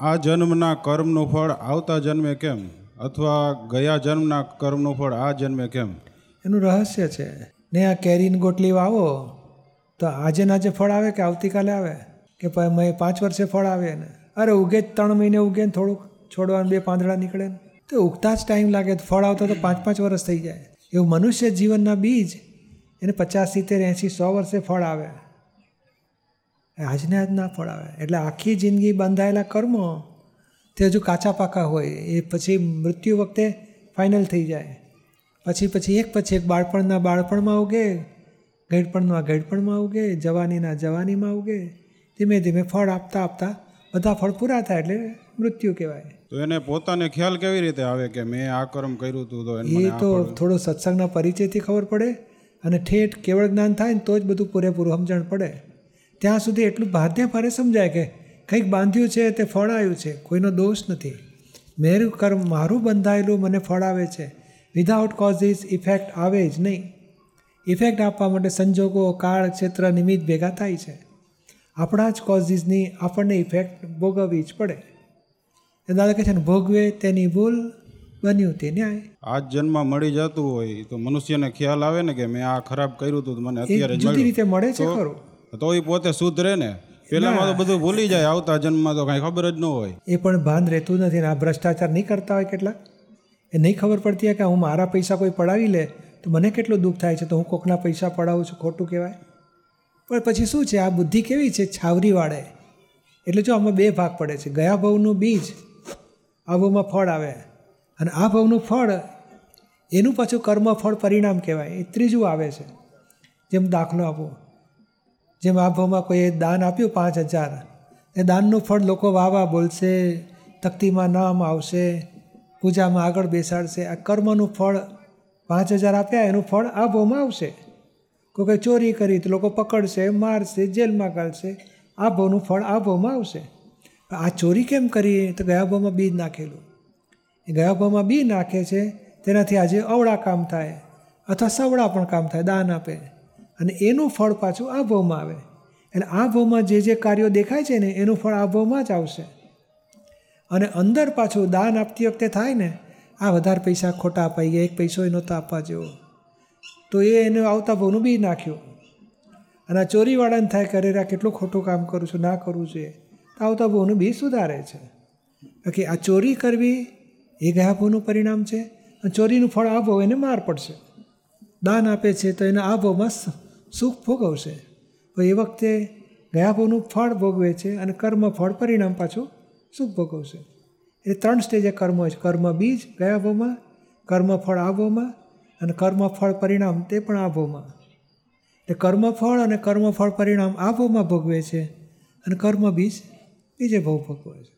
આ જન્મના કર્મનું ફળ આવતા જન્મે કેમ? અથવા ગયા જન્મના કર્મનું ફળ આ જન્મે કેમ? એનું રહસ્ય છે. ને આ કેરીની ગોટલી વાવો, તો આજે ને આજે ફળ આવે કે આવતીકાલે આવે? કે પાંચ વર્ષે ફળ આવે ને? અરે ઉગે ત્રણ મહિને ઉગે ને થોડુંક, છોડવાનું બે પાંદડા નીકળે ને? તો ઉગતા જ ટાઈમ લાગે ફળ આવતા તો પાંચ પાંચ વર્ષ થઈ જાય. એવું મનુષ્ય જીવનના બીજ, એને પચાસ, સિત્તેર, એંસી, સો વર્ષે ફળ આવે. આજને આજ ના ફળ આવે. એટલે આખી જિંદગી બંધાયેલા કર્મો તે હજુ કાચા પાકા હોય. એ પછી મૃત્યુ વખતે ફાઇનલ થઈ જાય. પછી પછી એક પછી એક બાળપણના બાળપણમાં ઉગે ગઈડપણના ગઈડપણમાં ઉગે જવાનીના જવાનીમાં ઉગે. ધીમે ધીમે ફળ આપતા આપતા બધા ફળ પૂરા થાય એટલે મૃત્યુ કહેવાય. તો એને પોતાને ખ્યાલ કેવી રીતે આવે કે મેં આ કર્મ કર્યું હતું તો એ તો થોડો સત્સંગના પરિચયથી ખબર પડે અને ઠેઠ કેવળ જ્ઞાન થાય ને તો જ બધું પૂરેપૂરું સમજણ પડે. ત્યાં સુધી એટલું બાધ્ય ભારે સમજાય કે કંઈક બાંધ્યું છે તે ફળ આવ્યું છે કોઈનો દોષ નથી. મેરું કર્મ મારું બંધાયેલું મને ફળ આવે છે. વિધાઉટ કોઝિસ ઇફેક્ટ આવે જ નહીં. ઇફેક્ટ આપવા માટે સંજોગો કાળ ક્ષેત્ર નિમિત્ત ભેગા થાય છે. આપણા જ કોઝિસની આપણને ઇફેક્ટ ભોગવવી જ પડે. એ દાદા કહે છે ને ભોગવે તેની ભૂલ બન્યું તે ન્યાય. આ જ જન્મ મળી જતું હોય તો મનુષ્યને ખ્યાલ આવે ને કે મેં આ ખરાબ કર્યું હતું મને અત્યારે જુદી રીતે મળે છે ખરું. તો એ પોતે શુદ્ધ રહે ને? પેલામાં તો બધું ભૂલી જાય આવતા જન્મમાં તો કાંઈ ખબર જ ન હોય. એ પણ ભાન રહેતું નથી ને આ ભ્રષ્ટાચાર નહીં કરતા હોય કેટલા? એ નહીં ખબર પડતી હોય કે હું મારા પૈસા કોઈ પડાવી લે તો મને કેટલું દુઃખ થાય છે? તો હું કોકના પૈસા પડાવું છું ખોટું કહેવાય? પણ પછી શું છે? આ બુદ્ધિ કેવી છે? છાવરી વાળે. એટલે જો આમાં બે ભાગ પડે છે. ગયા ભાવનું બીજ આ ભાવમાં ફળ આવે. અને આ ભાવનું ફળ એનું પાછું કર્મ ફળ પરિણામ કહેવાય. એ ત્રીજું આવે છે. જેમ દાખલો આપો. જેમ આ ભાવમાં કોઈએ દાન આપ્યું પાંચ હજાર, એ દાનનું ફળ લોકો વાહ બોલશે, તકતીમાં નામ આવશે, પૂજામાં આગળ બેસાડશે. આ કર્મનું ફળ પાંચ હજાર આપ્યા, એનું ફળ આ ભાવમાં આવશે. કોઈ ચોરી કરી તો લોકો પકડશે, મારશે, જેલમાં કાઢશે આ ભાવનું ફળ આ ભાવમાં આવશે. આ ચોરી કેમ કરી તો ગયા ભાવમાં બી નાખેલું. એ ગયા ભાવમાં બી નાખે છે, તેનાથી આજે અવળા કામ થાય, અથવા સવળા પણ કામ થાય, દાન આપે. અને એનું ફળ પાછું આ ભાવમાં આવે. એટલે આ ભાવમાં જે જે કાર્યો દેખાય છે ને, એનું ફળ આ ભાવમાં જ આવશે. અને અંદર પાછું દાન આપતી વખતે થાય ને, આ વધારે પૈસા ખોટા અપાઈ ગયા, એક પૈસો એ નહોતો આપવા જેવો. તો એ એને આવતા ભાવનું બી નાખ્યું. અને આ ચોરીવાળાને થાય કરે આ કેટલું ખોટું કામ કરું છું, ના કરવું જોઈએ તો આવતા ભાવનું બી સુધારે છે. બાકી આ ચોરી કરવી એ ગયા ભાવનું પરિણામ છે. અને ચોરીનું ફળ આ ભાવ એને માર પડશે. દાન આપે છે તો એને આ ભાવમાં સુખ ભોગવશે. તો એ વખતે ગયા ભાવનું ફળ ભોગવે છે અને કર્મ ફળ પરિણામ પાછું સુખ ભોગવશે. એટલે ત્રણ સ્ટેજે કર્મ હોય છે. કર્મ બીજ ગયા ભાવમાં કર્મ ફળ આ અને કર્મ ફળ પરિણામ તે પણ આ ભાવમાં એટલે કર્મફળ અને કર્મફળ પરિણામ આ ભોગવે છે અને કર્મ બીજ બીજે ભાવ ભોગવે છે.